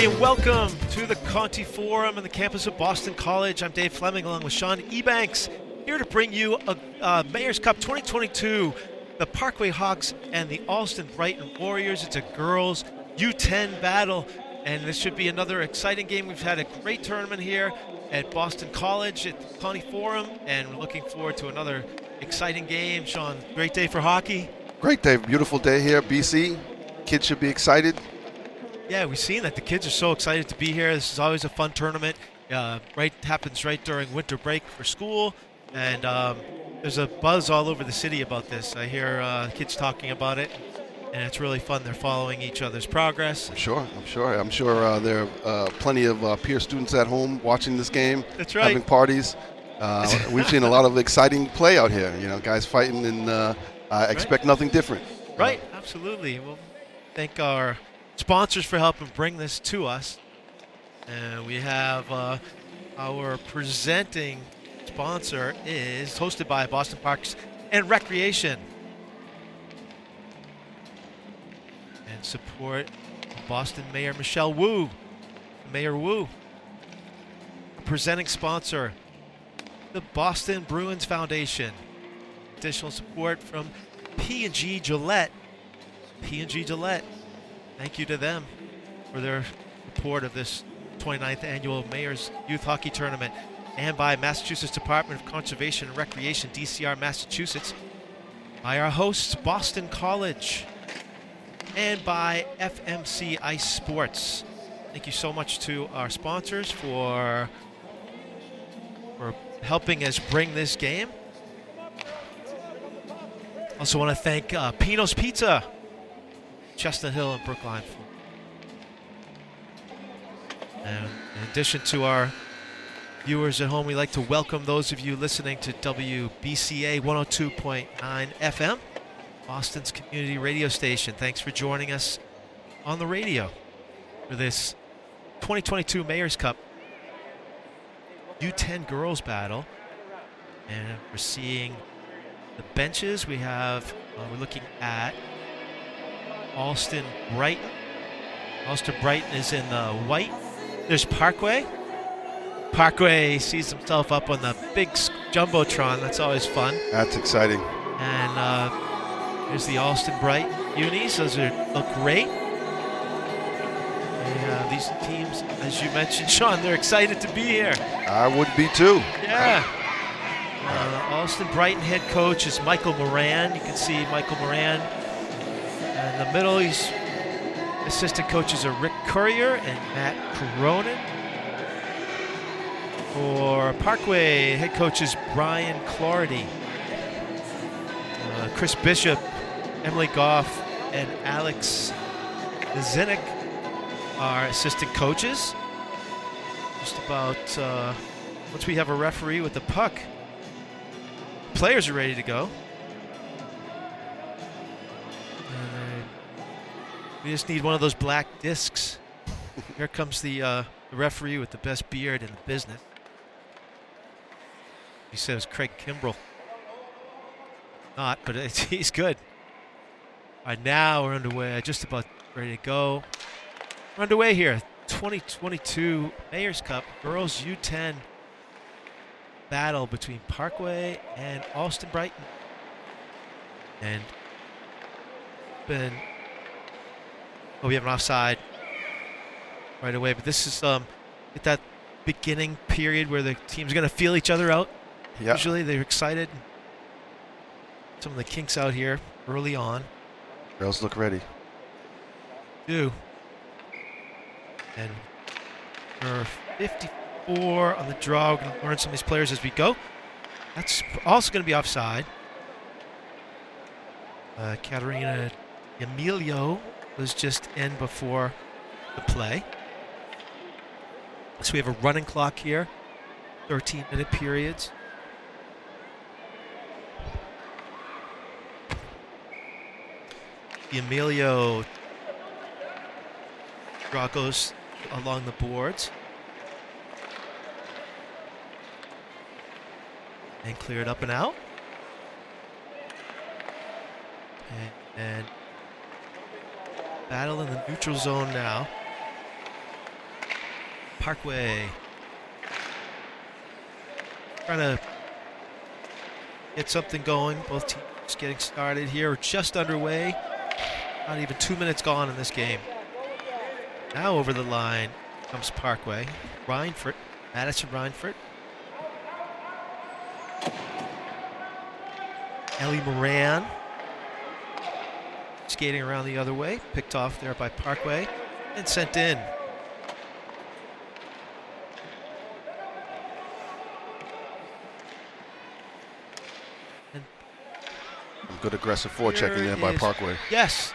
everybody, and welcome to the Conte Forum on the campus of Boston College. I'm Dave Fleming, along with Sean Ebanks, here to bring you a, a Mayor's Cup 2022, the Parkway Hawks and the Allston Brighton Warriors. It's a girls U10 battle, and this should be another exciting game. We've had a great tournament here at Boston College at the Conte Forum, and we're looking forward to another exciting game. Sean, great day for hockey. Great day, beautiful day here, BC. Kids should be excited. Yeah, we've seen that the kids are so excited to be here. This is always a fun tournament. Uh, right happens right during winter break for school, and um, there's a buzz all over the city about this. I hear uh, kids talking about it, and it's really fun. They're following each other's progress. I'm sure. I'm sure. I'm sure uh, there are uh, plenty of uh, peer students at home watching this game. That's right. Having parties. Uh, we've seen a lot of exciting play out here. You know, guys fighting, and I expect Right. nothing different. Right, absolutely. We'll thank our sponsors for helping bring this to us. And we have uh, our presenting sponsor is hosted by Boston Parks and Recreation. And support Boston Mayor Michelle Wu. Mayor Wu. Presenting sponsor, the Boston Bruins Foundation. Additional support from P&G Gillette. P&G Gillette. Thank you to them for their support of this 29th annual Mayor's Youth Hockey Tournament and by Massachusetts Department of Conservation and Recreation, DCR Massachusetts, by our hosts, Boston College, and by FMC Ice Sports. Thank you so much to our sponsors for for helping us bring this game. Also want to thank uh, Pino's Pizza, Chestnut Hill and Brookline. And in addition to our viewers at home, we'd like to welcome those of you listening to WBCA 102.9 FM, Boston's community radio station. Thanks for joining us on the radio for this 2022 Mayor's Cup U10 girls battle. And we're seeing the benches. We have, uh, we're looking at Allston Brighton. Allston Brighton is in the white. There's Parkway. Parkway sees himself up on the big jumbotron. That's always fun. That's exciting. And uh, there's the Allston Brighton unis. Those are look great. Yeah, these teams, as you mentioned, Sean, they're excited to be here. I would be too. Yeah. Uh, Allston Brighton head coach is Michael Moran. You can see Michael Moran. In the middle, he's assistant coaches are Rick Courier and Matt Coronin. For Parkway, head coach is Brian Clardy. Uh, Chris Bishop, Emily Goff, and Alex Zinnick are assistant coaches. Just about uh, once we have a referee with the puck, players are ready to go. We just need one of those black discs. Here comes the, uh, the referee with the best beard in the business. He says Craig Kimbrell. Not, but he's good. All right, now we're underway, just about ready to go. We're underway here. 2022 Mayor's Cup Girls U10 battle between Parkway and Allston Brighton. And been oh we have an offside right away, but this is um at that beginning period where the team's are gonna feel each other out. Yeah. Usually they're excited. Some of the kinks out here early on. Girls look ready. do. And for 54 on the draw, we're going to learn some of these players as we go. That's also going to be offside. Uh, Katerina Emilio was just in before the play. So we have a running clock here, 13 minute periods. Emilio draw goes along the boards. And clear it up and out. And, and battle in the neutral zone now. Parkway. Trying to get something going. Both teams getting started here. Just underway. Not even two minutes gone in this game. Now over the line comes Parkway. Reinfurt, Madison Reinfurt. Ellie Moran skating around the other way, picked off there by Parkway and sent in. Good aggressive forechecking there by Parkway. Yes.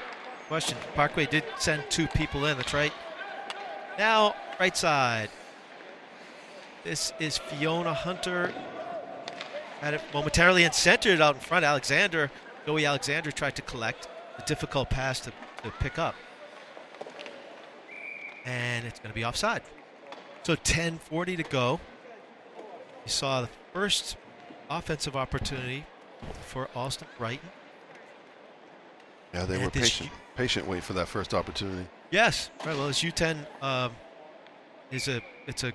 Question. Parkway did send two people in. That's right. Now, right side. This is Fiona Hunter. Had it momentarily and centered out in front. Alexander, Joey Alexander tried to collect a difficult pass to, to pick up. And it's going to be offside. So 10:40 to go. You saw the first offensive opportunity for Allston Brighton. Yeah, they And were patient, patient wait for that first opportunity. Yes. Right. Well, this U10 um, is a it's a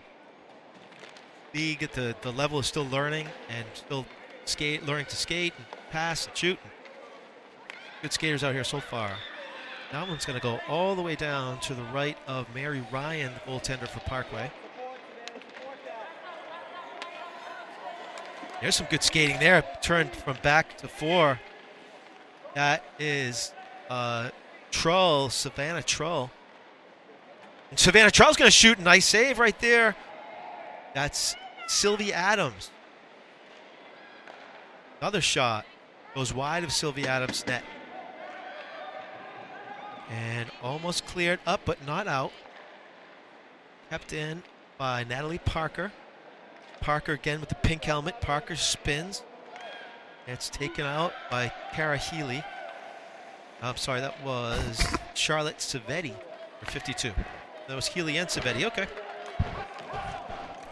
league at the the level is still learning and still skate, learning to skate and pass and shoot. Good skaters out here so far. That one's going to go all the way down to the right of Mary Ryan, the goaltender for Parkway. There's some good skating there. Turned from back to four. That is uh, Trull, Savannah Trull. And Savannah Trull's going to shoot. Nice save right there. That's Sylvie Adams. Another shot goes wide of Sylvie Adams' net. And almost cleared up, but not out. Kept in by Natalie Parker. Parker again with the pink helmet. Parker spins. It's taken out by Kara Healy. I'm sorry, that was Charlotte Savetti for 52. That was Healy and Savetti. Okay.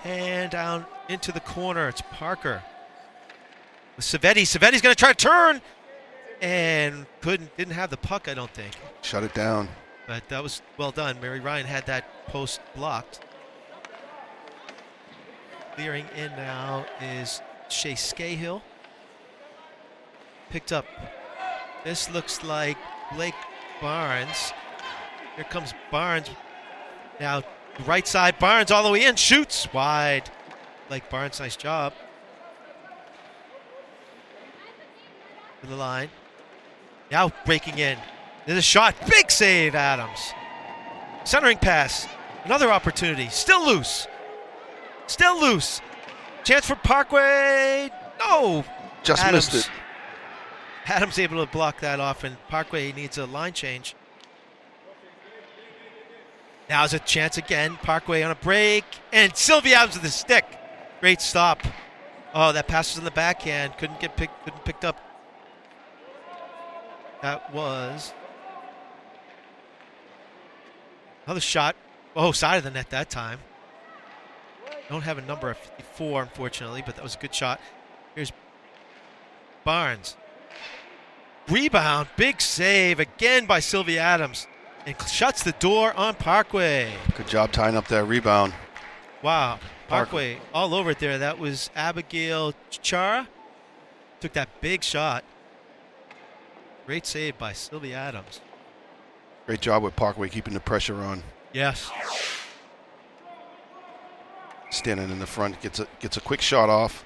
And down into the corner, it's Parker. With Savetti. Savetti's going to try to turn. And couldn't, didn't have the puck, I don't think. Shut it down. But that was well done. Mary Ryan had that post blocked. Clearing in now is Shea Scahill. Picked up. This looks like Blake Barnes. Here comes Barnes. Now, right side, Barnes all the way in, shoots wide. Blake Barnes, nice job. To the line. Now breaking in. There's a shot. Big save, Adams. Centering pass. Another opportunity. Still loose. Still loose. Chance for Parkway. No. Just Adams. missed it. Adams able to block that off, and Parkway needs a line change. Now's a chance again. Parkway on a break, and Sylvia Adams with the stick. Great stop. Oh, that pass was in the backhand. Couldn't get picked. Couldn't picked up. That was another shot. Oh, side of the net that time. Don't have a number of 54, unfortunately, but that was a good shot. Here's Barnes. Rebound, big save again by Sylvia Adams. And shuts the door on Parkway. Good job tying up that rebound. Wow. Parkway all over it there. That was Abigail Chara. Took that big shot. Great save by Sylvia Adams. Great job with Parkway keeping the pressure on. Yes. Standing in the front, gets a gets a quick shot off.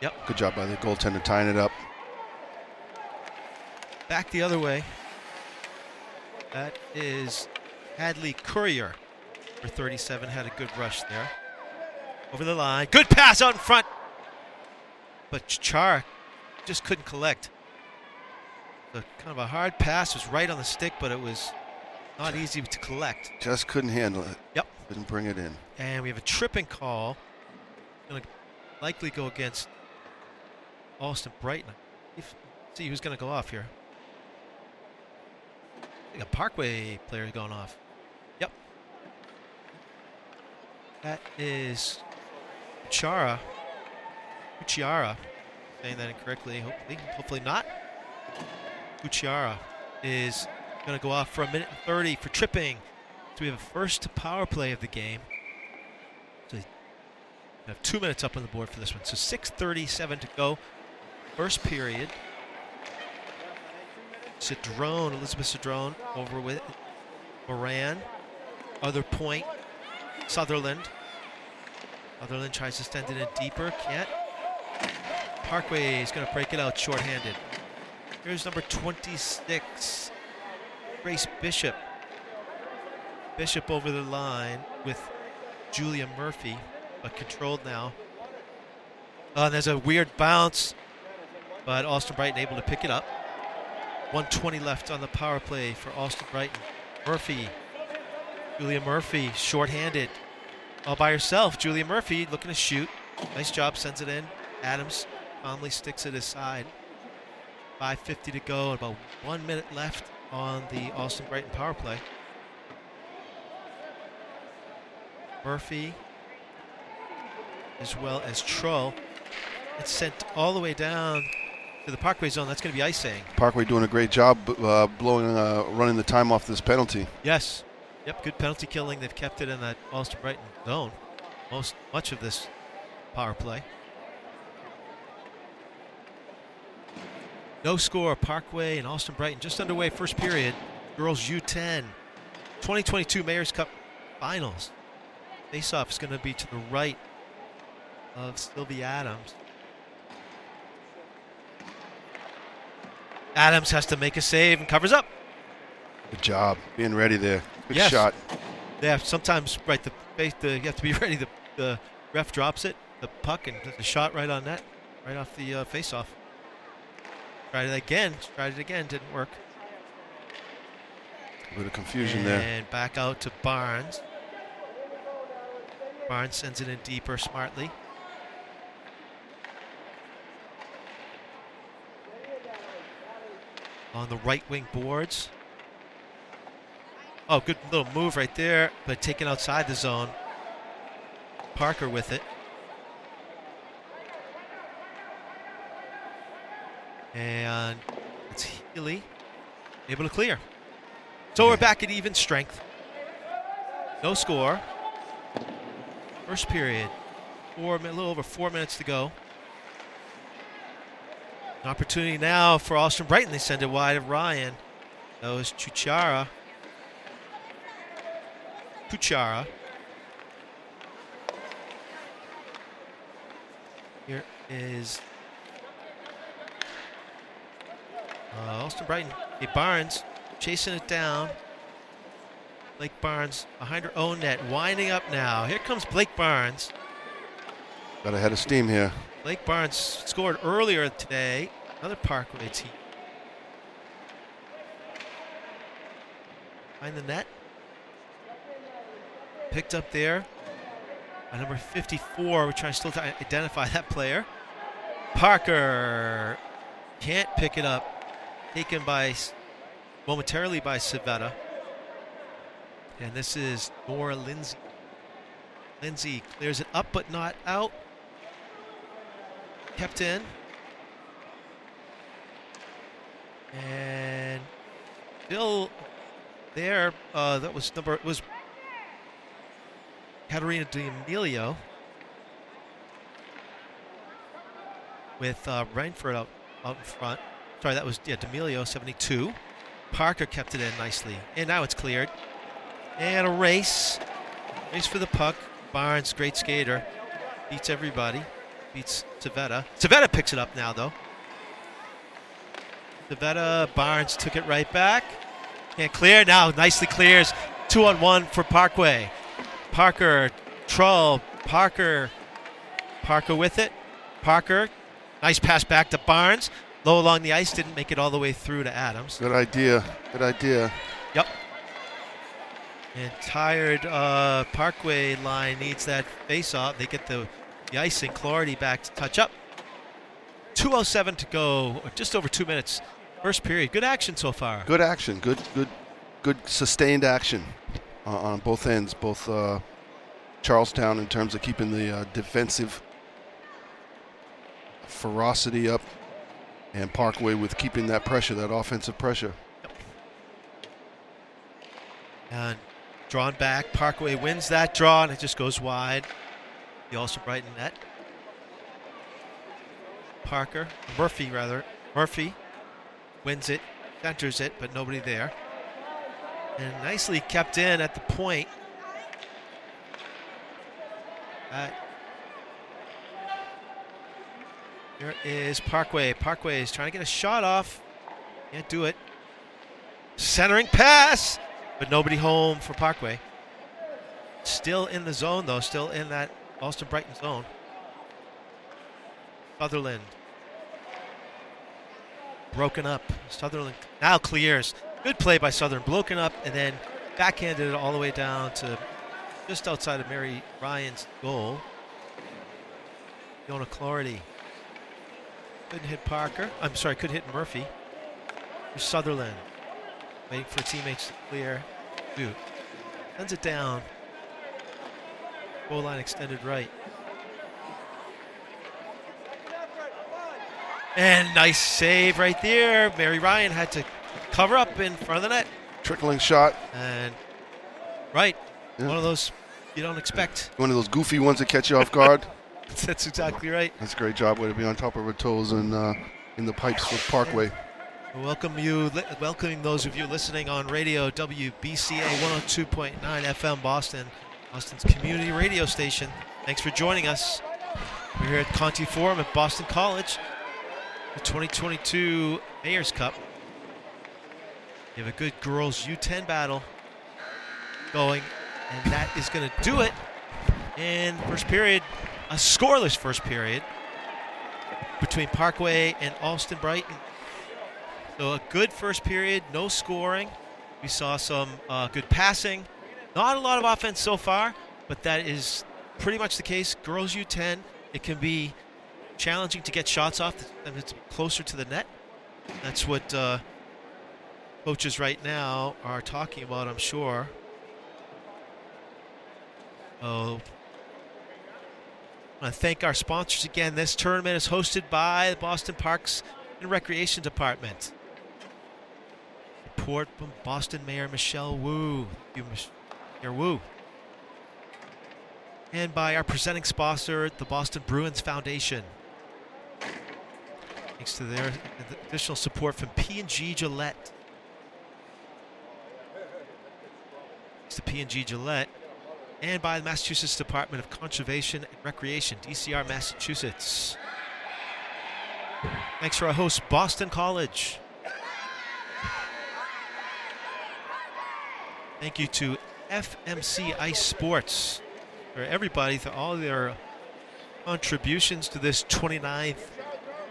Yep. Good job by the goaltender tying it up. Back the other way. That is Hadley Courier for 37. Had a good rush there. Over the line. Good pass out in front. But Char just couldn't collect. The kind of a hard pass was right on the stick, but it was not easy to collect. Just couldn't handle it. Yep. Didn't bring it in. And we have a tripping call. Going to likely go against Allston Brighton. If, see who's going to go off here. I think a Parkway player going off. Yep. That is Chara. Uchiara. Saying that incorrectly. Hopefully, hopefully not. Uchiara is going to go off for a minute and 30 for tripping. So we have a first power play of the game. So we have two minutes up on the board for this one. So 6:37 to go, first period. Cedrone, Elizabeth Cedrone over with Moran. Other point, Sutherland. Sutherland tries to send it in deeper, can't. Parkway is going to break it out shorthanded. Here's number 26, Grace Bishop. Bishop over the line with Julia Murphy, but controlled now. Uh, there's a weird bounce, but Allston Brighton able to pick it up. 120 left on the power play for Allston Brighton. Murphy, Julia Murphy, shorthanded, all by herself. Julia Murphy looking to shoot. Nice job, sends it in. Adams calmly sticks it aside. 5.50 to go, and about one minute left on the Allston Brighton power play. Murphy, as well as Trull. It's sent all the way down to the Parkway zone. That's going to be icing. Parkway doing a great job uh, blowing, uh, running the time off this penalty. Yes. Yep, good penalty killing. They've kept it in that Allston Brighton zone most much of this power play. No score, Parkway and Allston Brighton just underway first period. Girls U10 2022 Mayor's Cup Finals. Face-off is going to be to the right of Sylvie Adams. Adams has to make a save and covers up. Good job being ready there. Good Yes. shot. Yeah, sometimes right the face the you have to be ready. The the ref drops it, the puck, and a shot right on net, right off the uh, face-off. Tried it again. Tried it again. Didn't work. A bit of confusion and there. And back out to Barnes. Barnes sends it in deeper smartly. On the right wing boards. Oh, good little move right there, but taken outside the zone. Parker with it. And it's Healy able to clear. So we're back at even strength. No score. First period. Four, a little over four minutes to go. An opportunity now for Allston Brighton. They send it wide of Ryan. That was Chuchara. Kuchara. Here is uh, Allston Brighton. Hey, Barnes chasing it down. Blake Barnes behind her own net, winding up now. Here comes Blake Barnes. Got a head of steam here. Blake Barnes scored earlier today. Another Parkway team. Behind the net. Picked up there by number 54. We're trying still to identify that player. Parker can't pick it up. Taken by momentarily by Savetta. And this is Nora Lindsay. Lindsay clears it up but not out. Kept in. And still there. Uh, that was number it was Katerina D'Amelio with uh, Rainford out, out in front. Sorry, that was yeah D'Amelio, 72. Parker kept it in nicely, and now it's cleared. And a race, race for the puck. Barnes, great skater, beats everybody, beats Savetta. Savetta picks it up now though. Savetta, Barnes took it right back. Can't clear now. Nicely clears. Two on one for Parkway. Parker, Trull, Parker, Parker with it. Parker, nice pass back to Barnes. Low along the ice, didn't make it all the way through to Adams. Good idea. Good idea. Yep. And tired uh, Parkway line needs that face off. They get the, the icing. Clarity back to touch up. 2.07 to go, just over two minutes. First period. Good action so far. Good action. Good, good, good sustained action uh, on both ends. Both uh, Charlestown in terms of keeping the uh, defensive ferocity up, and Parkway with keeping that pressure, that offensive pressure. And Drawn back. Parkway wins that draw, and it just goes wide. The also Brighton net. Parker, Murphy rather, Murphy wins it, centers it, but nobody there. And nicely kept in at the point. Here is Parkway. Parkway is trying to get a shot off. Can't do it. Centering pass, but nobody home for Parkway. Still in the zone, though. Still in that Allston Brighton zone. Sutherland. Broken up. Sutherland now clears. Good play by Southern. Broken up and then backhanded it all the way down to just outside of Mary Ryan's goal. Fiona Clardy. Couldn't hit Parker. I'm sorry, could hit Murphy. Here's Sutherland. Waiting for teammates to clear. Dude. Sends it down. Goal line extended right. And nice save right there. Mary Ryan had to cover up in front of the net. Trickling shot. And right, Yeah. one of those you don't expect. One of those goofy ones that catch you off guard. That's exactly right. That's a great job. Way to be on top of her toes and uh, in the pipes with Parkway. Welcome you, li- welcoming those of you listening on radio WBCA 102.9 FM Boston, Boston's community radio station. Thanks for joining us. We're here at Conte Forum at Boston College, the 2022 Mayor's Cup. You have a good girls U10 battle going, and that is going to do it in the first period. A scoreless first period between Parkway and Allston Brighton. So a good first period, no scoring. We saw some uh, good passing. Not a lot of offense so far, but that is pretty much the case. Girls U10, it can be challenging to get shots off and it's closer to the net. That's what uh, coaches right now are talking about, I'm sure. Oh, I want to thank our sponsors again. This tournament is hosted by the Boston Parks and Recreation Department. Support from Boston Mayor Michelle Wu. Mayor Wu. And by our presenting sponsor, the Boston Bruins Foundation. Thanks to their additional support from P&G Gillette. Thanks to P&G Gillette. And by the Massachusetts Department of Conservation and Recreation, DCR Massachusetts. Thanks for our host, Boston College. Thank you to FMC Ice Sports for everybody for all their contributions to this 29th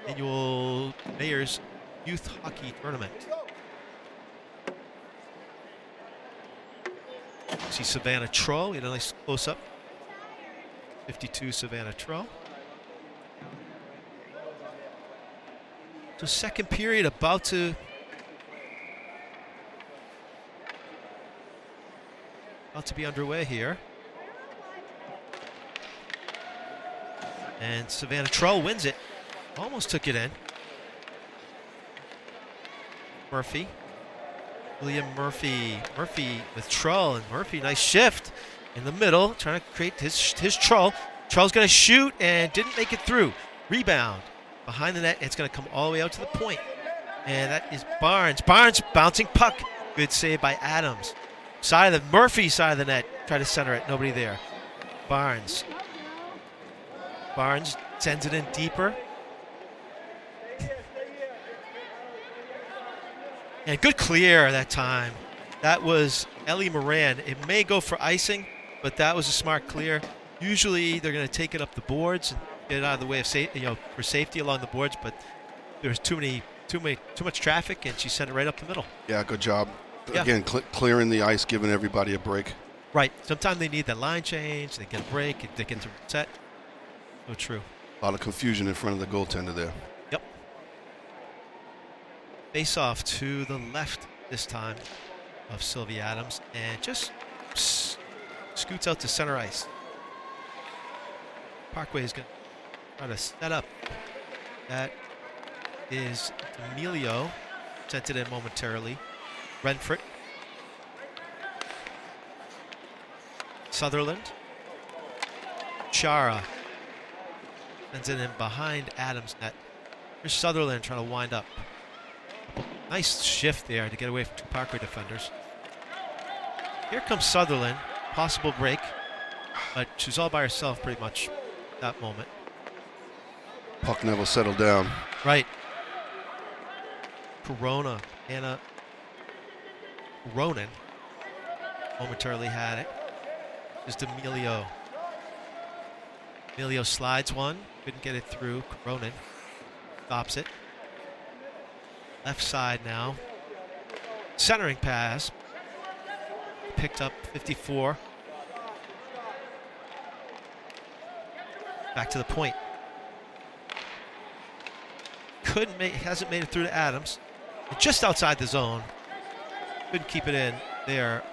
annual Mayor's Youth Hockey Tournament. See Savannah Trull, we had a nice close up. 52 Savannah Trull. So second period about to about to be underway here. And Savannah Trull wins it. Almost took it in. Murphy. William Murphy. Murphy with Trull and Murphy, nice shift in the middle, trying to create his his Trull. Trull's going to shoot and didn't make it through. Rebound behind the net. It's going to come all the way out to the point. And that is Barnes. Barnes bouncing puck. Good save by Adams. Side of the Murphy side of the net. Try to center it. Nobody there. Barnes. Barnes sends it in deeper. And good clear that time. That was Ellie Moran. It may go for icing, but that was a smart clear. Usually they're going to take it up the boards and get it out of the way of safe, you know, for safety along the boards. But there was too many, too many, too much traffic, and she sent it right up the middle. Yeah, good job. Yeah. Again, cl- clearing the ice, giving everybody a break. Right. Sometimes they need that line change. They get a break. They get to set. So true. A lot of confusion in front of the goaltender there. Face off to the left this time of Sylvia Adams and just scoots out to center ice. Parkway is going to try to set up. That is Emilio. Sent it in momentarily. Renford. Sutherland. Chara sends it in behind Adams' net. Here's Sutherland trying to wind up. Nice shift there to get away from two Parkway defenders. Here comes Sutherland. Possible break. But she's all by herself pretty much that moment. Puck never settled down. Right. Corona, Anna Ronan momentarily had it. Just Emilio. Emilio slides one, couldn't get it through. Coronin stops it. Left side now. Centering pass. Picked up 54. Back to the point. Couldn't make, hasn't made it through to Adams. Just outside the zone. Couldn't keep it in. There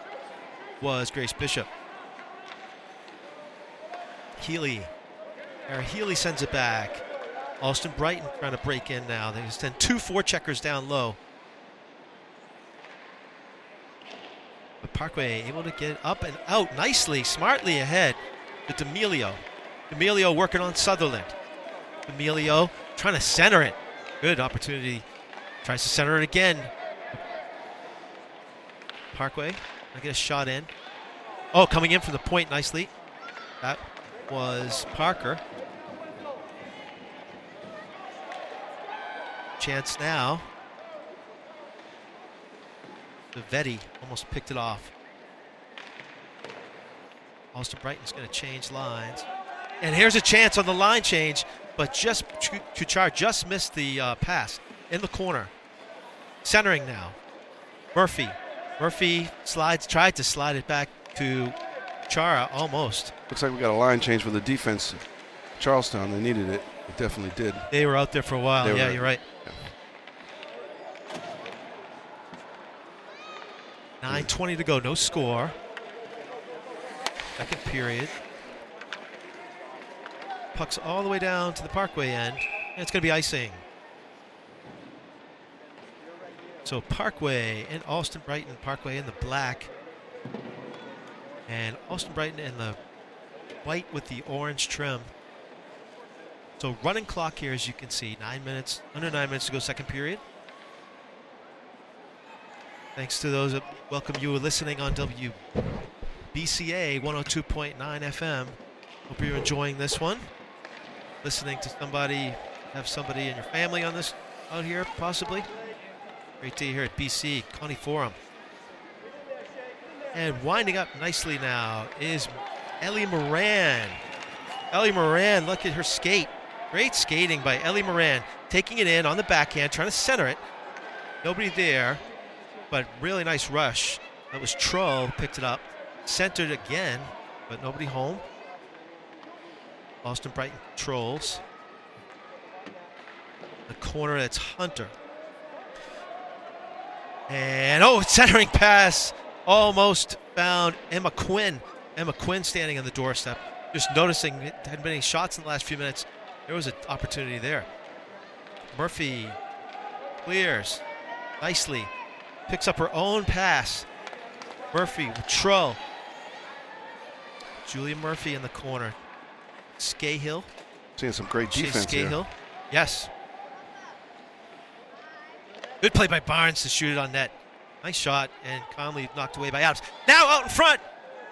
was Grace Bishop. Healy. Era Healy sends it back. Allston Brighton trying to break in now. They send two four checkers down low. But Parkway able to get up and out nicely, smartly ahead to D'Amelio. D'Amelio working on Sutherland. D'Amelio trying to center it. Good opportunity. Tries to center it again. Parkway. I get a shot in. Oh, coming in from the point nicely. That was Parker. Chance now. Vetti almost picked it off. Allston Brighton's going to change lines. And here's a chance on the line change, but just Kuchar just missed the uh, pass in the corner. Centering now. Murphy. Murphy slides, tried to slide it back to Chara almost. Looks like we got a line change for the defense. Charlestown, they needed it. It definitely did. They were out there for a while. They yeah, were- you're right. yeah. 9.20 to go. No score. Second period. Puck's all the way down to the Parkway end. And it's going to be icing. So Parkway and Allston Brighton. Parkway in the black. And Allston Brighton in the white with the orange trim. So running clock here, as you can see, nine minutes, under nine minutes to go, second period. Thanks to those that welcome you listening on WBCA 102.9 FM. Hope you're enjoying this one. Listening to somebody, have somebody in your family on this out here, possibly. Great day here at BC Conte Forum. And winding up nicely now is Ellie Moran. Ellie Moran, look at her skate. Great skating by Ellie Moran. Taking it in on the backhand, trying to center it. Nobody there, but really nice rush. That was Trull, picked it up. Centered again, but nobody home. Allston Brighton trolls. The corner, that's Hunter. And oh, centering pass almost found Emma Quinn. Emma Quinn standing on the doorstep. Just noticing hadn't been any shots in the last few minutes. There was an opportunity there. Murphy clears nicely. Picks up her own pass. Murphy with Trull. Julia Murphy in the corner. Scahill. Seeing some great defense here. Scahill. Yes. Good play by Barnes to shoot it on net. Nice shot, and Conley knocked away by Adams. Now out in front,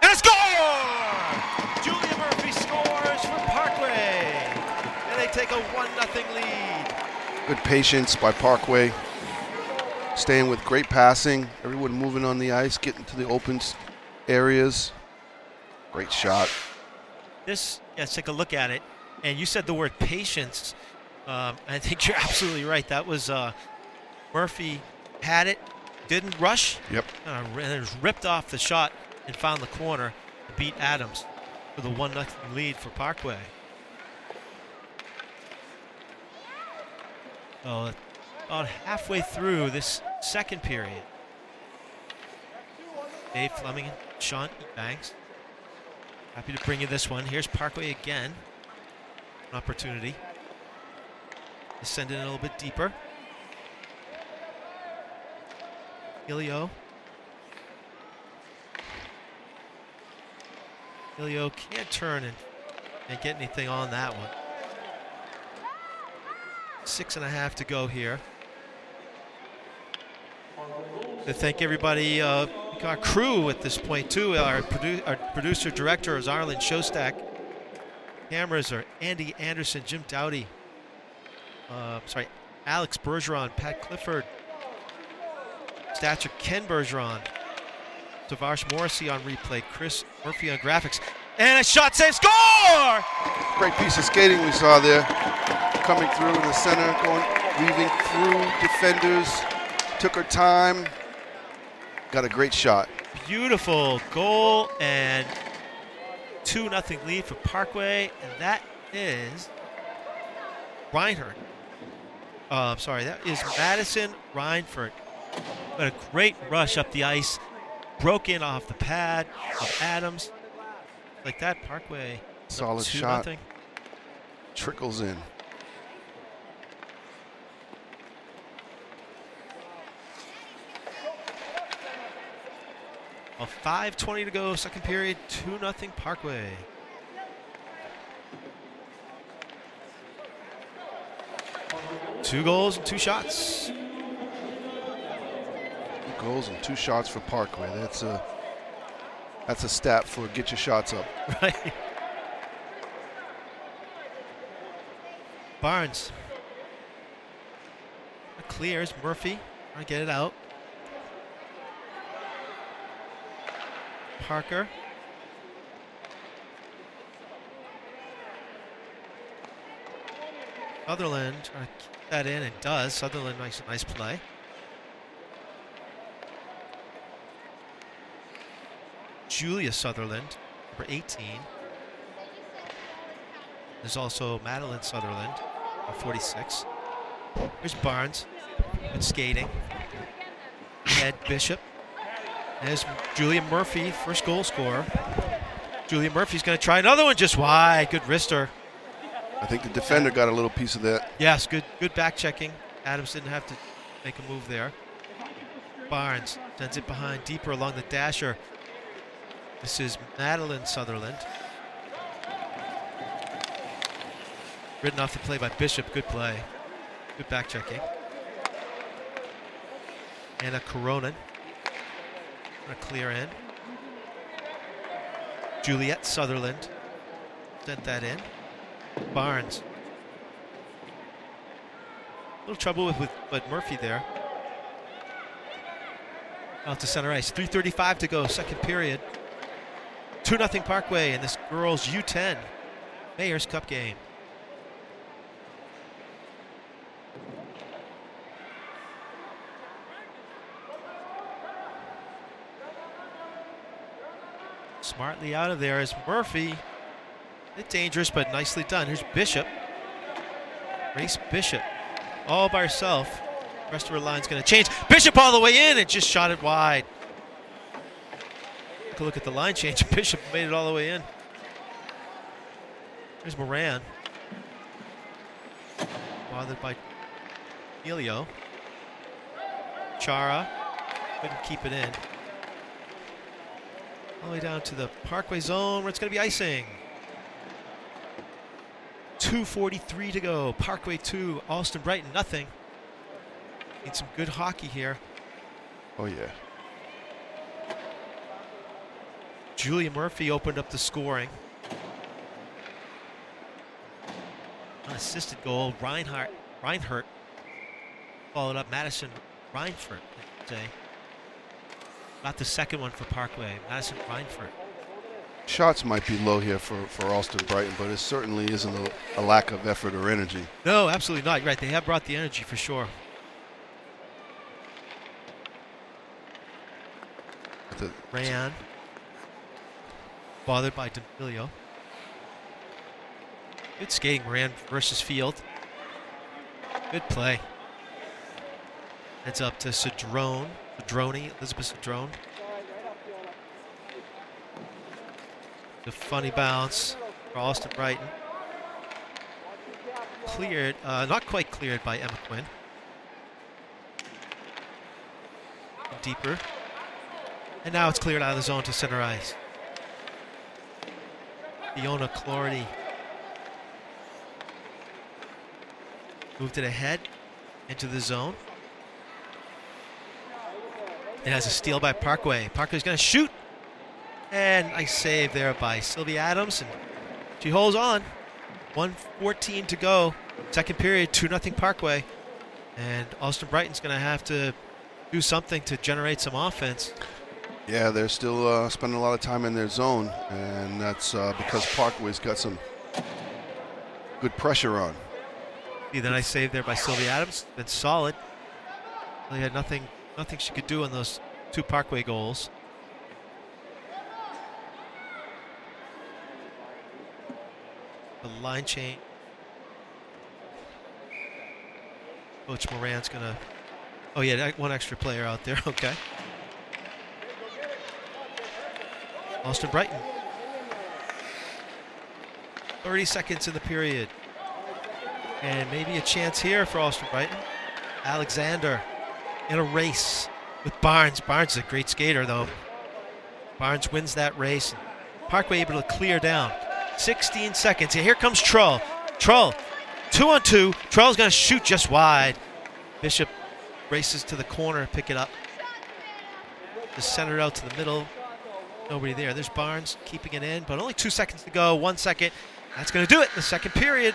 and a score! Julia Murphy scores for Parkway, and they take a one 0 lead. Good patience by Parkway. Staying with great passing. Everyone moving on the ice, getting to the open areas. Great shot. This, let's take a look at it. And you said the word patience. Um, I think you're absolutely right. That was uh, Murphy had it, didn't rush, Yep. uh, and it was ripped off the shot and found the corner to beat Adams for the one nothing lead for Parkway. So about halfway through this second period, Dave Fleming and Sean Banks. Happy to bring you this one. Here's Parkway again. An opportunity send it a little bit deeper. Ilio. Ilio can't turn and, and get anything on that one. Six and a half to go here. To thank everybody, uh, our crew at this point too. Our, produ- our producer director is Arlen Shostak. Cameras are Andy Anderson, Jim Dowdy, uh, sorry, Alex Bergeron, Pat Clifford, Stature Ken Bergeron, Tavares Morrissey on replay, Chris Murphy on graphics, and a shot save score! Great piece of skating we saw there. Coming through in the center, going, weaving through defenders. Took her time. Got a great shot. Beautiful goal and 2 nothing lead for Parkway, and that is Reinhardt. Uh, I'm sorry, that is Madison Reinford. But a great rush up the ice, broke in off the pad of Adams. Like that, Parkway. Solid shot. Nothing. Trickles in. Well, 5:20 to go, second period, two nothing Parkway. Two goals and two shots. Two goals and two shots for Parkway. That's a that's a stat for get your shots up. Right. Barnes. Clears. Murphy. To get it out. Parker. Sutherland trying to keep that in and does. Sutherland makes a nice play. Julia Sutherland, number 18. There's also Madeline Sutherland, number 46. Here's Barnes, good skating. Ed Bishop. There's Julia Murphy, first goal scorer. Julia Murphy's going to try another one just wide. Good wrister. I think the defender got a little piece of that. Yes, good good back checking. Adams didn't have to make a move there. Barnes sends it behind deeper along the dasher. This is Madeline Sutherland. Ridden off the play by Bishop. Good play. Good back checking. Anna Coronin. Gonna clear in. Juliet Sutherland sent that in. Barnes. A little trouble with, with but Murphy there. Out to center ice. 3.35 to go, second period. 2 0 Parkway in this girls U10 Mayor's Cup game. Out of there is Murphy. Bit dangerous, but nicely done. Here's Bishop. Race Bishop. All by herself. rest of her line's going to change. Bishop all the way in and just shot it wide. Take a look at the line change. Bishop made it all the way in. There's Moran. Bothered by Helio. Chara. Couldn't keep it in. All the way down to the Parkway zone where it's going to be icing. 2.43 to go. Parkway 2, Allston Brighton nothing. Need some good hockey here. Oh yeah. Julia Murphy opened up the scoring. Unassisted goal. Reinhardt, Reinhardt followed up Madison Reinford, I should say. Not the second one for Parkway. Madison Reinford. Shots might be low here for, for Allston Brighton, but it certainly isn't a, a lack of effort or energy. No, absolutely not. You're right. They have brought the energy for sure. The, Rayan. Bothered by D'Amelio. Good skating, Moran versus Field. Good play. Heads up to Cedrone. Cedrone, Elizabeth Cedrone. The funny bounce for Allston Brighton. Cleared, uh, not quite cleared by Emma Quinn. Deeper. And now it's cleared out of the zone to center ice. Fiona Clardy moved it ahead into the zone. It has a steal by Parkway. Parkway's going to shoot. And nice save there by Sylvia Adams. And she holds on. 114 to go. Second period, 2 0 Parkway. And Allston Brighton's going to have to do something to generate some offense. Yeah, they're still uh, spending a lot of time in their zone, and that's uh, because Parkway's got some good pressure on. See the nice save there by Sylvia Adams. Been solid. They had nothing, nothing she could do on those two Parkway goals. The line change. Coach Moran's gonna. Oh yeah, one extra player out there. Okay. Allston Brighton. 30 seconds in the period. And maybe a chance here for Allston Brighton. Alexander in a race with Barnes. Barnes is a great skater, though. Barnes wins that race. Parkway able to clear down. 16 seconds. And here comes Trull. Trull, two on two. Trull's going to shoot just wide. Bishop races to the corner, pick it up. Just center out to the middle. Nobody there. There's Barnes keeping it in, but only two seconds to go. One second. That's going to do it. The second period.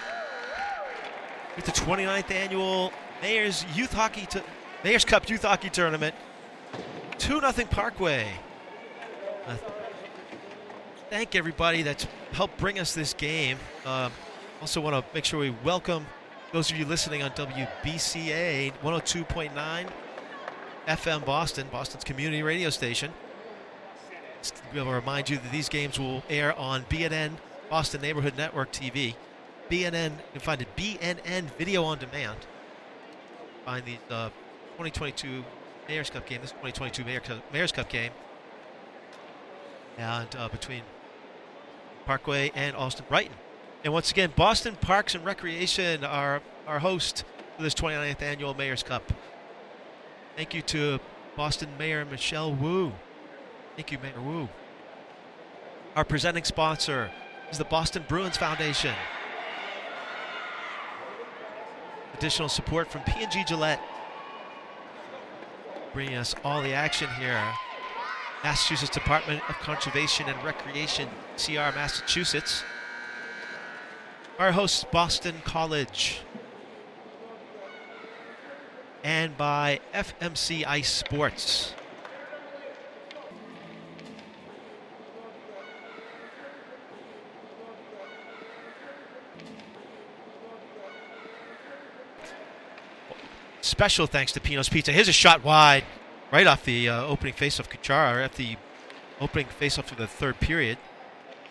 With the 29th annual Mayor's Youth Hockey to Mayor's Cup Youth Hockey Tournament. 2 0 Parkway. Uh, thank everybody that's helped bring us this game. Um, also want to make sure we welcome those of you listening on WBCA 102.9 FM Boston, Boston's community radio station. Able to remind you that these games will air on BNN Boston Neighborhood Network TV. BNN, you can find it BNN Video on Demand. Find these uh, 2022 Mayor's Cup game, this 2022 Mayor Cup, Mayor's Cup game, and uh, between Parkway and Allston Brighton. And once again, Boston Parks and Recreation are our host for this 29th annual Mayor's Cup. Thank you to Boston Mayor Michelle Wu. Thank you, Mayor Wu. Our presenting sponsor is the Boston Bruins Foundation. Additional support from P&G Gillette. Bringing us all the action here. Massachusetts Department of Conservation and Recreation, CR Massachusetts. Our host, Boston College. And by FMC Ice Sports. Special thanks to Pino's Pizza. Here's a shot wide, right off the uh, opening faceoff. Kuchara at the opening faceoff of the third period,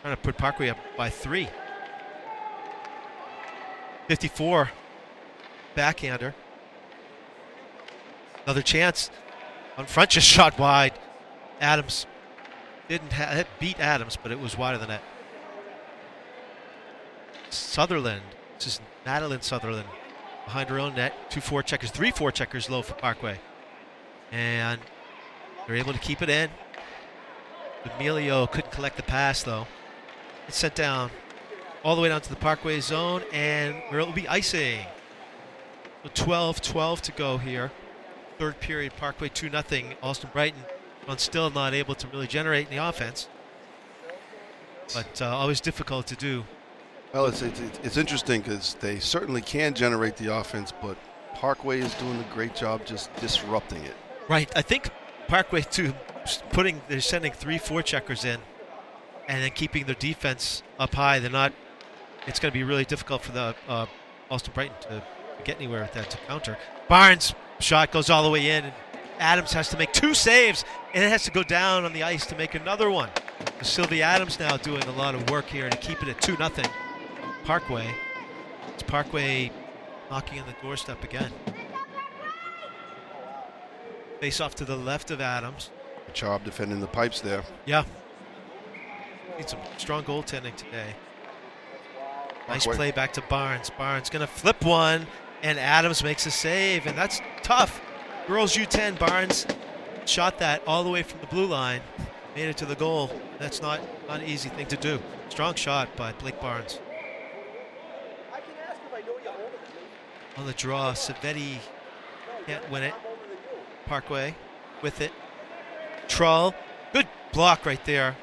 trying to put Parkway up by three. 54 backhander. Another chance on front, just shot wide. Adams didn't ha- beat Adams, but it was wider than that. Sutherland, this is Madeline Sutherland behind her own net. Two four checkers, three four checkers low for Parkway. And they're able to keep it in. Emilio couldn't collect the pass though. It's sent down all the way down to the Parkway zone, and where it will be icing. So 12 12 to go here. Third period, Parkway 2 0. Allston Brighton on still not able to really generate in the offense. But uh, always difficult to do. Well, it's it's, it's interesting because they certainly can generate the offense, but Parkway is doing a great job just disrupting it. Right. I think Parkway too, putting they're sending three four checkers in, and then keeping their defense up high. They're not. It's going to be really difficult for the uh, Allston Brighton to get anywhere with that to counter. Barnes shot goes all the way in, and Adams has to make two saves, and it has to go down on the ice to make another one. Sylvia Adams now doing a lot of work here to keep it at two nothing. Parkway. It's Parkway knocking on the doorstep again. Face off to the left of Adams. Job defending the pipes there. Yeah. Need some strong goaltending today. Nice Parkway. play back to Barnes. Barnes going to flip one, and Adams makes a save, and that's tough. Girls U10, Barnes shot that all the way from the blue line. made it to the goal. That's not, not an easy thing to do. Strong shot by Blake Barnes. On the draw, Savetti can't win it. Parkway with it. Trull, good block right there.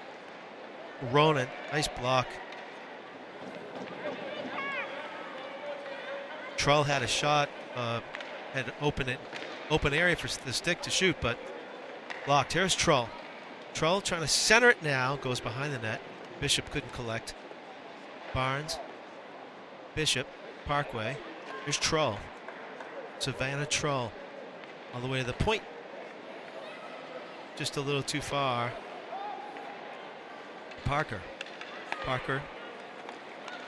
Ronan, nice block. Trull had a shot, uh, had open it, open area for the stick to shoot, but blocked. Here's Trull. Trull trying to center it now, goes behind the net. Bishop couldn't collect. Barnes, Bishop, Parkway. Here's Trull. Savannah Trull all the way to the point. Just a little too far. Parker. Parker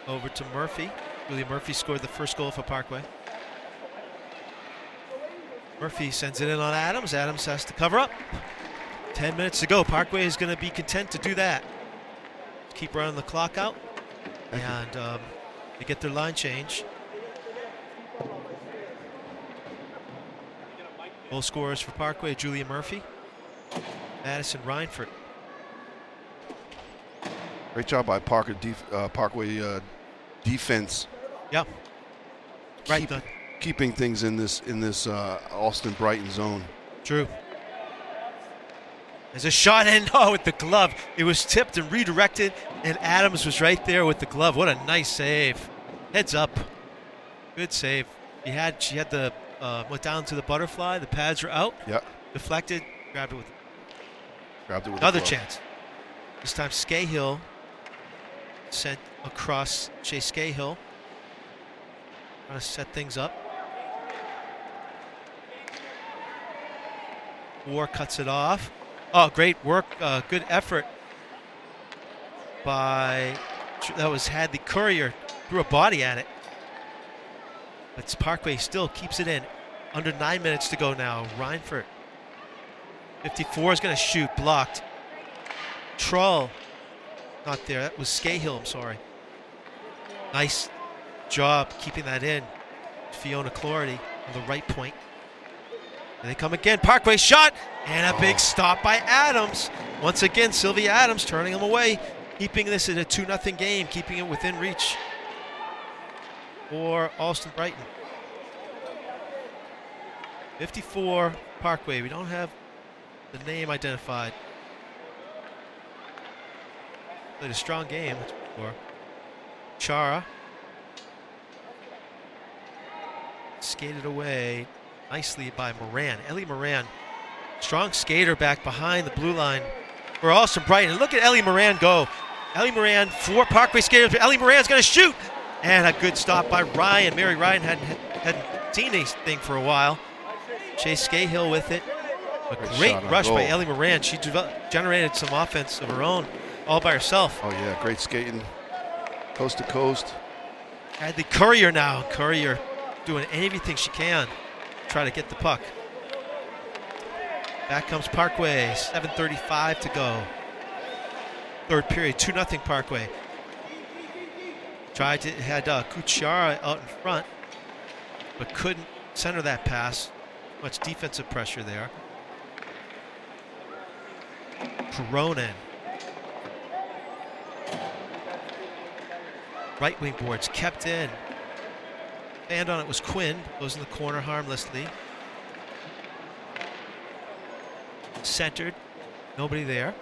over to Murphy. Julia Murphy scored the first goal for Parkway. Murphy sends it in on Adams. Adams has to cover up. 10 minutes to go. Parkway is going to be content to do that. Keep running the clock out. And um, they get their line change. Goal scorers for Parkway, Julia Murphy, Madison Reinford. Great job by Parker def- uh, Parkway uh, defense. Yeah. Right. Keep, keeping things in this in this uh, Allston Brighton zone. True. There's a shot in oh, with the glove. It was tipped and redirected, and Adams was right there with the glove. What a nice save. Heads up. Good save. He had she had the uh, went down to the butterfly. The pads were out. Yep. Deflected. Grabbed it with. Grabbed it with another chance. This time Scahill sent across Chase Scahill. Trying to set things up. War cuts it off. Oh, great work. Uh, good effort by that was had the courier threw a body at it. But Parkway still keeps it in. Under nine minutes to go now. Reinford. 54 is going to shoot. Blocked. Trull. Not there. That was Scahill, I'm sorry. Nice job keeping that in. Fiona Clardy on the right point. And they come again. Parkway shot. And a big oh. stop by Adams. Once again, Sylvia Adams turning him away. Keeping this in a 2 0 game. Keeping it within reach for Allston Brighton. 54 Parkway. We don't have the name identified. Played a strong game for Chara. Skated away nicely by Moran. Ellie Moran, strong skater back behind the blue line for Allston Brighton. Look at Ellie Moran go. Ellie Moran, four Parkway skaters. Ellie Moran's going to shoot. And a good stop by Ryan. Mary Ryan hadn't, hadn't seen anything for a while. Chase Scahill with it. A great, great rush by Ellie Moran. She generated some offense of her own all by herself. Oh, yeah. Great skating. Coast to coast. Had the Courier now. Courier doing everything she can try to get the puck. Back comes Parkway. 7.35 to go. Third period, 2 0 Parkway. Tried to had uh, Kuchara out in front, but couldn't center that pass. Much defensive pressure there. Cronin. Right wing boards kept in. Band on it was Quinn. Goes in the corner harmlessly. Centered. Nobody there.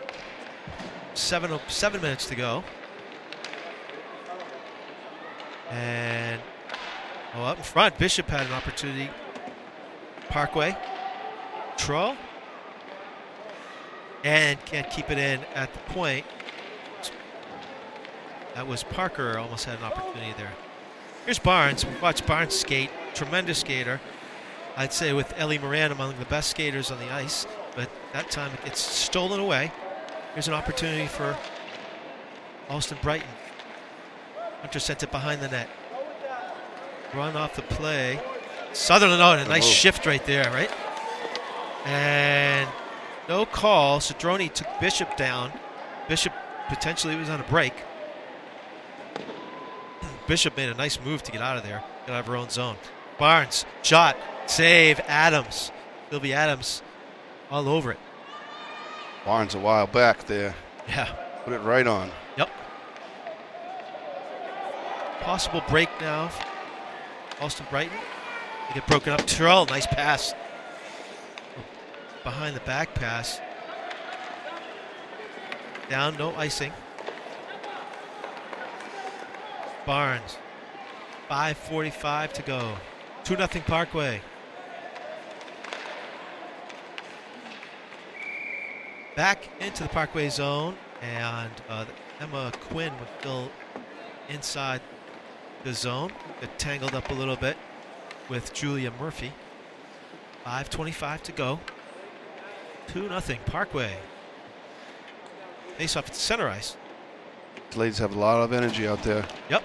Seven, seven minutes to go. And oh, up in front, Bishop had an opportunity. Parkway, Trull, and can't keep it in at the point. That was Parker, almost had an opportunity there. Here's Barnes. Watch Barnes skate. Tremendous skater. I'd say with Ellie Moran among the best skaters on the ice, but that time it gets stolen away. Here's an opportunity for Allston Brighton. Hunter sent it behind the net. Run off the play. Sutherland, oh, a nice oh. shift right there, right? And no call. Cedrone took Bishop down. Bishop potentially was on a break. Bishop made a nice move to get out of there, get out of her own zone. Barnes, shot, save, Adams. Sylvie Adams all over it. Barnes a while back there. Yeah. Put it right on. Yep. Possible break now. Allston Brighton. They get broken up. Terrell, nice pass. Behind the back pass. Down, no icing. Barnes. 5.45 to go. 2 0 Parkway. Back into the Parkway zone, and uh, Emma Quinn was still inside the zone. Got tangled up a little bit with Julia Murphy. 5.25 to go. 2 0 Parkway. Face off at the center ice. These ladies have a lot of energy out there. Yep.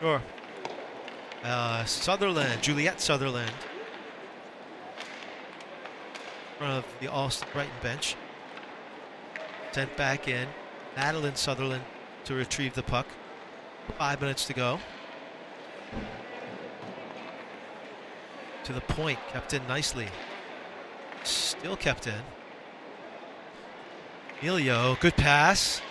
Sure. Uh, Sutherland, Juliet Sutherland. In front of the Allston Brighton bench. Sent back in. Madeline Sutherland to retrieve the puck. Five minutes to go. To the point, kept in nicely. Still kept in. Emilio, good pass.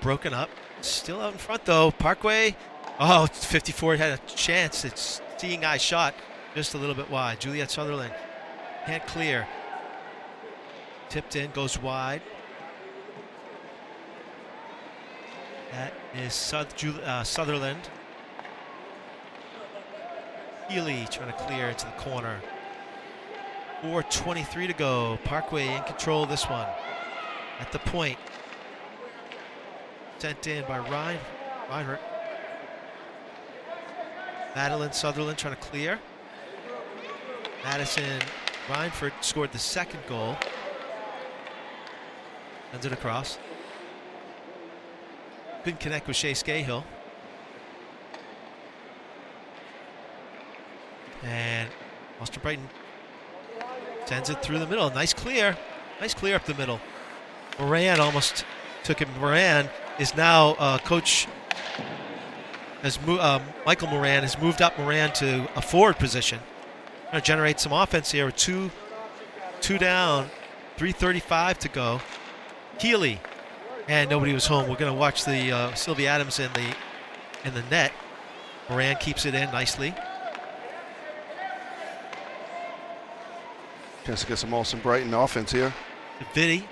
Broken up. Still out in front though. Parkway. Oh, 54 had a chance. It's seeing eye shot just a little bit wide. Juliet Sutherland can't clear. Tipped in, goes wide. That is uh, Sutherland. Healy trying to clear into the corner. 4.23 to go. Parkway in control this one. At the point. Sent in by Ryan. Reinhardt. Madeline Sutherland trying to clear. Madison Reinford scored the second goal. Sends it across. Couldn't connect with Shea Scahill. And Allston Brighton sends it through the middle. Nice clear. Nice clear up the middle. Moran almost took him. Moran is now uh, coach. Has mo- uh, Michael Moran has moved up Moran to a forward position. Going to generate some offense here. Two, two down, 3:35 to go. Healy, and nobody was home. We're going to watch the uh, Sylvia Adams in the in the net. Moran keeps it in nicely. Chance to get some Allston Brighton offense here. Vitti.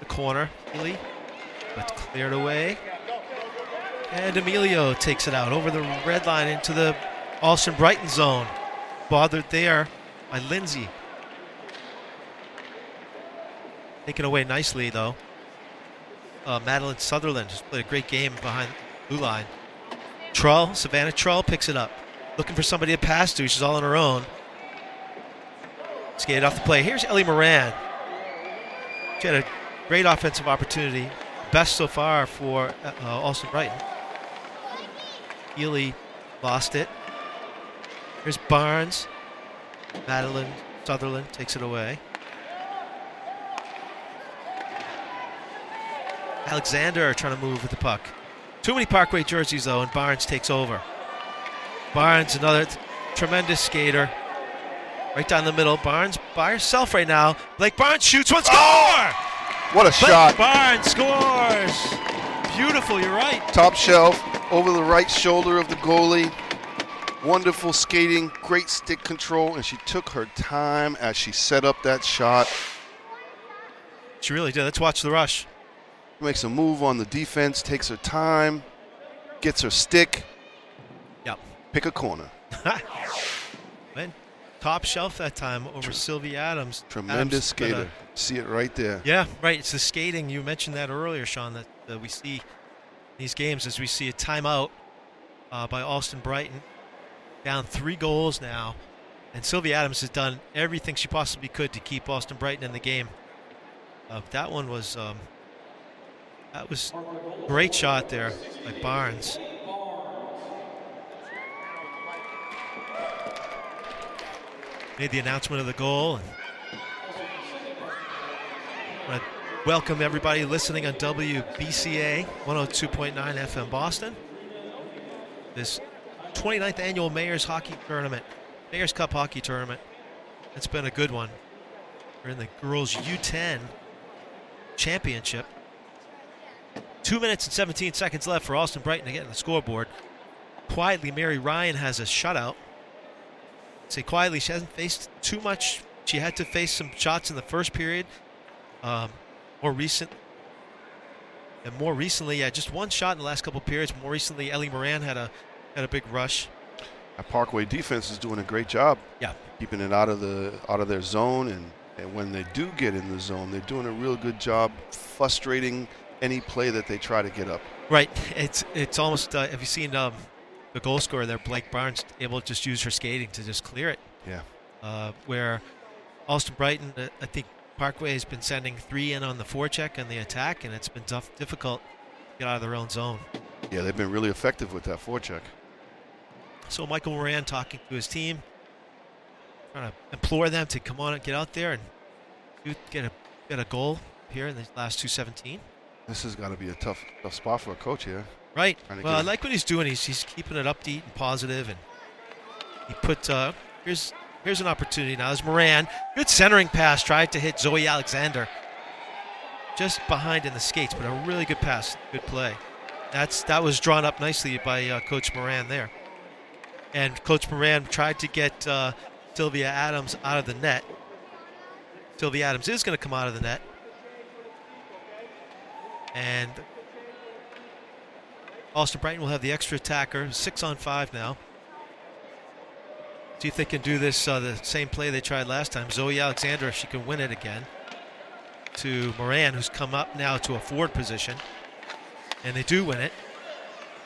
The corner. But cleared away. And Emilio takes it out over the red line into the Allston Brighton zone. Bothered there by Lindsay. Taken away nicely, though. Uh, Madeline Sutherland just played a great game behind the blue line. Trull, Savannah Trull picks it up. Looking for somebody to pass to. She's all on her own. Skated off the play. Here's Ellie Moran. She had a great offensive opportunity. Best so far for uh, Allston Brighton. Healy lost it. Here's Barnes. Madeline Sutherland takes it away. Alexander trying to move with the puck. Too many Parkway jerseys though, and Barnes takes over. Barnes, another t- tremendous skater. Right down the middle. Barnes by herself right now. Blake Barnes shoots one. Score! Oh! What a Blake shot. Barnes scores. Beautiful. You're right. Top shelf, over the right shoulder of the goalie. Wonderful skating, great stick control, and she took her time as she set up that shot. She really did. Let's watch the rush. Makes a move on the defense, takes her time, gets her stick, Yep. pick a corner. Went top shelf that time over Sylvia Adams. Tremendous Adams a- skater. See it right there. Yeah, right. It's the skating. You mentioned that earlier, Sean, that, that we see these games as we see a timeout uh, by Allston Brighton. Down three goals now. And Sylvia Adams has done everything she possibly could to keep Allston Brighton in the game. Uh, that one was um, that was great shot there by Barnes. Made the announcement of the goal. And welcome everybody listening on WBCA 102.9 FM Boston. This 29th annual Mayor's Hockey Tournament, Mayor's Cup Hockey Tournament. It's been a good one. We're in the girls U10 championship. Two minutes and 17 seconds left for Allston Brighton to get in the scoreboard. Quietly, Mary Ryan has a shutout. Say quietly, she hasn't faced too much. She had to face some shots in the first period. Um, more recent, and more recently, yeah, just one shot in the last couple periods. More recently, Ellie Moran had a had a big rush. Our Parkway defense is doing a great job. Yeah. keeping it out of the out of their zone, and, and when they do get in the zone, they're doing a real good job frustrating any play that they try to get up. Right. It's it's almost. Uh, have you seen um, the goal scorer there, Blake Barnes, able to just use her skating to just clear it? Yeah. Uh, where Allston Brighton, uh, I think Parkway has been sending three in on the forecheck and the attack, and it's been tough, difficult to get out of their own zone. Yeah, they've been really effective with that forecheck. So Michael Moran talking to his team, trying to implore them to come on and get out there and get a get a goal here in the last two seventeen. This has got to be a tough, tough spot for a coach here. Right. Well, I like what he's doing. He's he's keeping it upbeat and positive, and he put uh, here's here's an opportunity now. There's Moran, good centering pass, tried to hit Zoe Alexander, just behind in the skates, but a really good pass, good play. That's that was drawn up nicely by uh, Coach Moran there, and Coach Moran tried to get uh, Sylvia Adams out of the net. Sylvia Adams is going to come out of the net, and Allston Brighton will have the extra attacker, six on five now. See if they can do this uh, the same play they tried last time. Zoe Alexander, if she can win it again, to Moran, who's come up now to a forward position, and they do win it,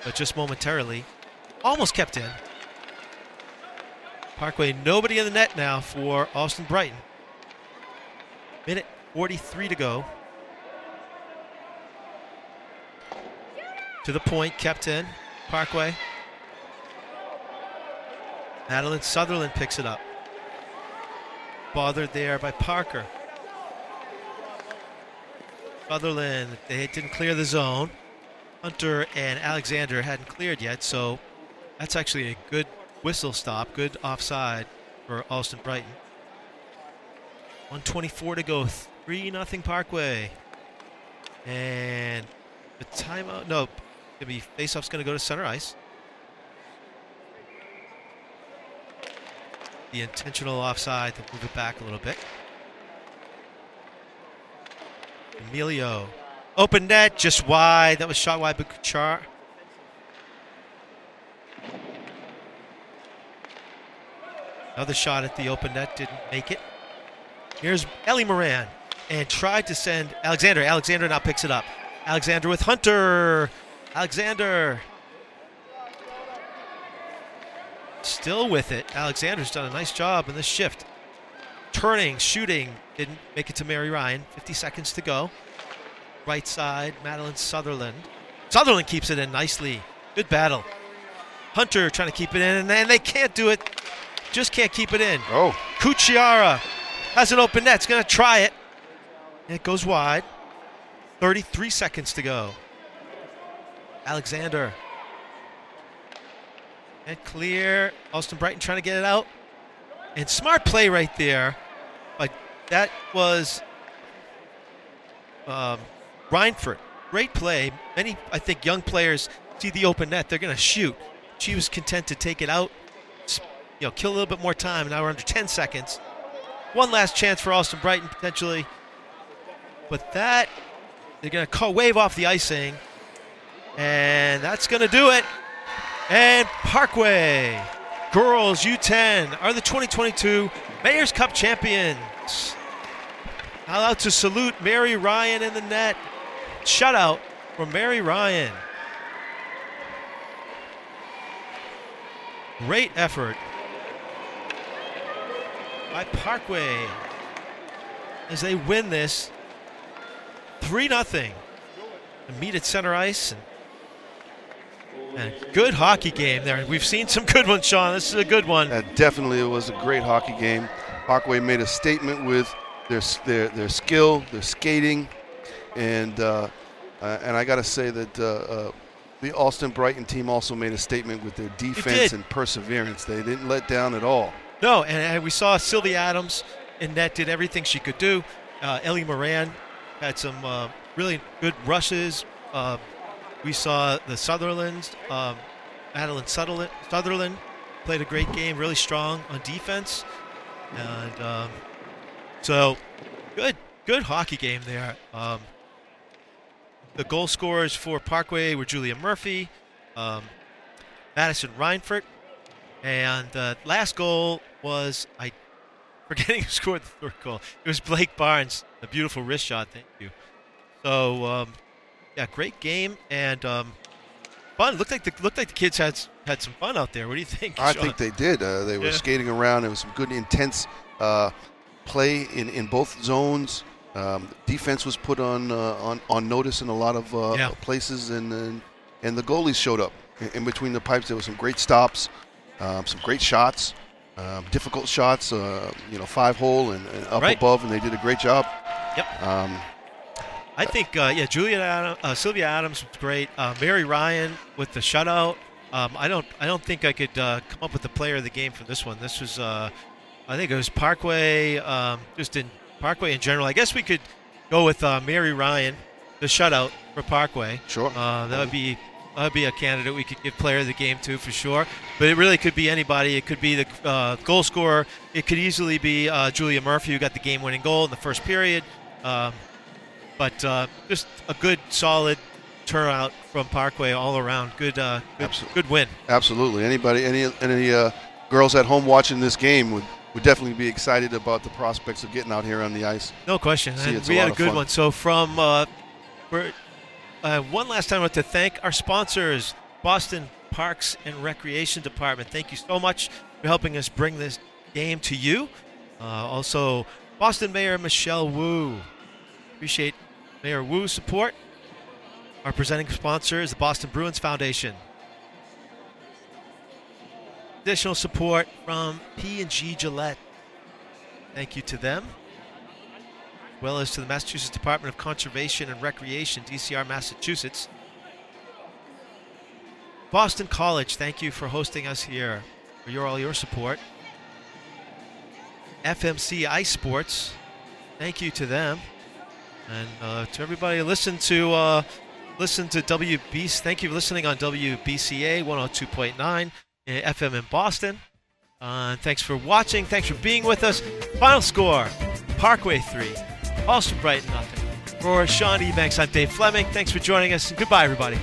but just momentarily, almost kept in. Parkway, nobody in the net now for Allston Brighton. Minute 43 to go. To the point, kept in. Parkway. Madeline Sutherland picks it up. Bothered there by Parker. Sutherland, they didn't clear the zone. Hunter and Alexander hadn't cleared yet, so that's actually a good whistle stop, good offside for Allston Brighton. 124 to go, 3 nothing Parkway. And the timeout, no, gonna be face-off's gonna go to center ice. The intentional offside to move it back a little bit. Emilio. Open net, just wide. That was shot wide by Kuchar. Another shot at the open net didn't make it. Here's Ellie Moran and tried to send Alexander. Alexander now picks it up. Alexander with Hunter. Alexander. Still with it. Alexander's done a nice job in this shift. Turning, shooting, didn't make it to Mary Ryan. 50 seconds to go. Right side, Madeline Sutherland. Sutherland keeps it in nicely. Good battle. Hunter trying to keep it in, and they can't do it. Just can't keep it in. Oh, Kuchiara has an open net. It's going to try it. And it goes wide. 33 seconds to go. Alexander. And clear. Allston Brighton trying to get it out. And smart play right there. But that was um, Reinford. Great play. Many, I think, young players see the open net. They're going to shoot. She was content to take it out, you know, kill a little bit more time. Now we're under 10 seconds. One last chance for Allston Brighton potentially. But that, they're going to wave off the icing. And that's going to do it. And Parkway Girls U10 are the 2022 Mayor's Cup champions. Now out to salute Mary Ryan in the net. Shutout from Mary Ryan. Great effort by Parkway as they win this 3 0 and meet at center ice. And, good hockey game there. We've seen some good ones, Sean. This is a good one. that definitely it was a great hockey game. Parkway made a statement with their their their skill, their skating, and uh, uh, and I got to say that uh, uh, the Allston Brighton team also made a statement with their defense and perseverance. They didn't let down at all. No, and, and we saw Sylvia Adams in net did everything she could do. Uh, Ellie Moran had some uh, really good rushes. We saw the Sutherlands, um, Madeline Sutherland, Sutherland played a great game, really strong on defense, and um, so good, good hockey game there. Um, the goal scorers for Parkway were Julia Murphy, um, Madison Reinford, and the last goal was I forgetting who scored the third goal. It was Blake Barnes, a beautiful wrist shot. Thank you. So um, yeah, great game and um, fun. Looked like the looked like the kids had had some fun out there. What do you think? I Sean? think they did. Uh, they were Yeah. skating around. There was some good, intense uh, play in, in both zones. Um, defense was put on uh, on on notice in a lot of uh, Yeah. places, and, and and the goalies showed up in, in between the pipes. There were some great stops, um, some great shots, um, difficult shots. Uh, you know, five hole and, and up Right. above, and they did a great job. Yep. I think uh, yeah, Julia Adam, uh, Sylvia Adams was great. Uh, Mary Ryan with the shutout. Um, I don't I don't think I could uh, come up with the player of the game for this one. This was uh, I think it was Parkway. Um, just in Parkway in general. I guess we could go with uh, Mary Ryan, the shutout for Parkway. sure. Uh, that would be that would be a candidate we could give player of the game to for sure. But it really could be anybody. It could be the uh, goal scorer. It could easily be uh, Julia Murphy who got the game-winning goal in the first period. Um, but uh, just a good, solid turnout from Parkway all around. Good, uh, good, Absolutely. good win. Absolutely. Anybody, any any uh, girls at home watching this game would, would definitely be excited about the prospects of getting out here on the ice. No question. See, a we lot had a good fun. one. So from uh, for uh, one last time, I want to thank our sponsors, Boston Parks and Recreation Department. Thank you so much for helping us bring this game to you. Uh, also, Boston Mayor Michelle Wu. Appreciate Mayor Wu's support. Our presenting sponsor is the Boston Bruins Foundation. Additional support from P&G Gillette. Thank you to them as well as to the Massachusetts Department of Conservation and Recreation, DCR, Massachusetts. Boston College, thank you for hosting us here, for your all your support. FMC Ice Sports, thank you to them, and uh, to everybody listen to uh, listen to WBC. Thank you for listening on WBCA 102.9 eh, FM in Boston. Uh, thanks for watching. Thanks for being with us. Final score: Parkway three, Allston Brighton nothing. For Sean Ebanks, I'm Dave Fleming. Thanks for joining us. Goodbye, everybody.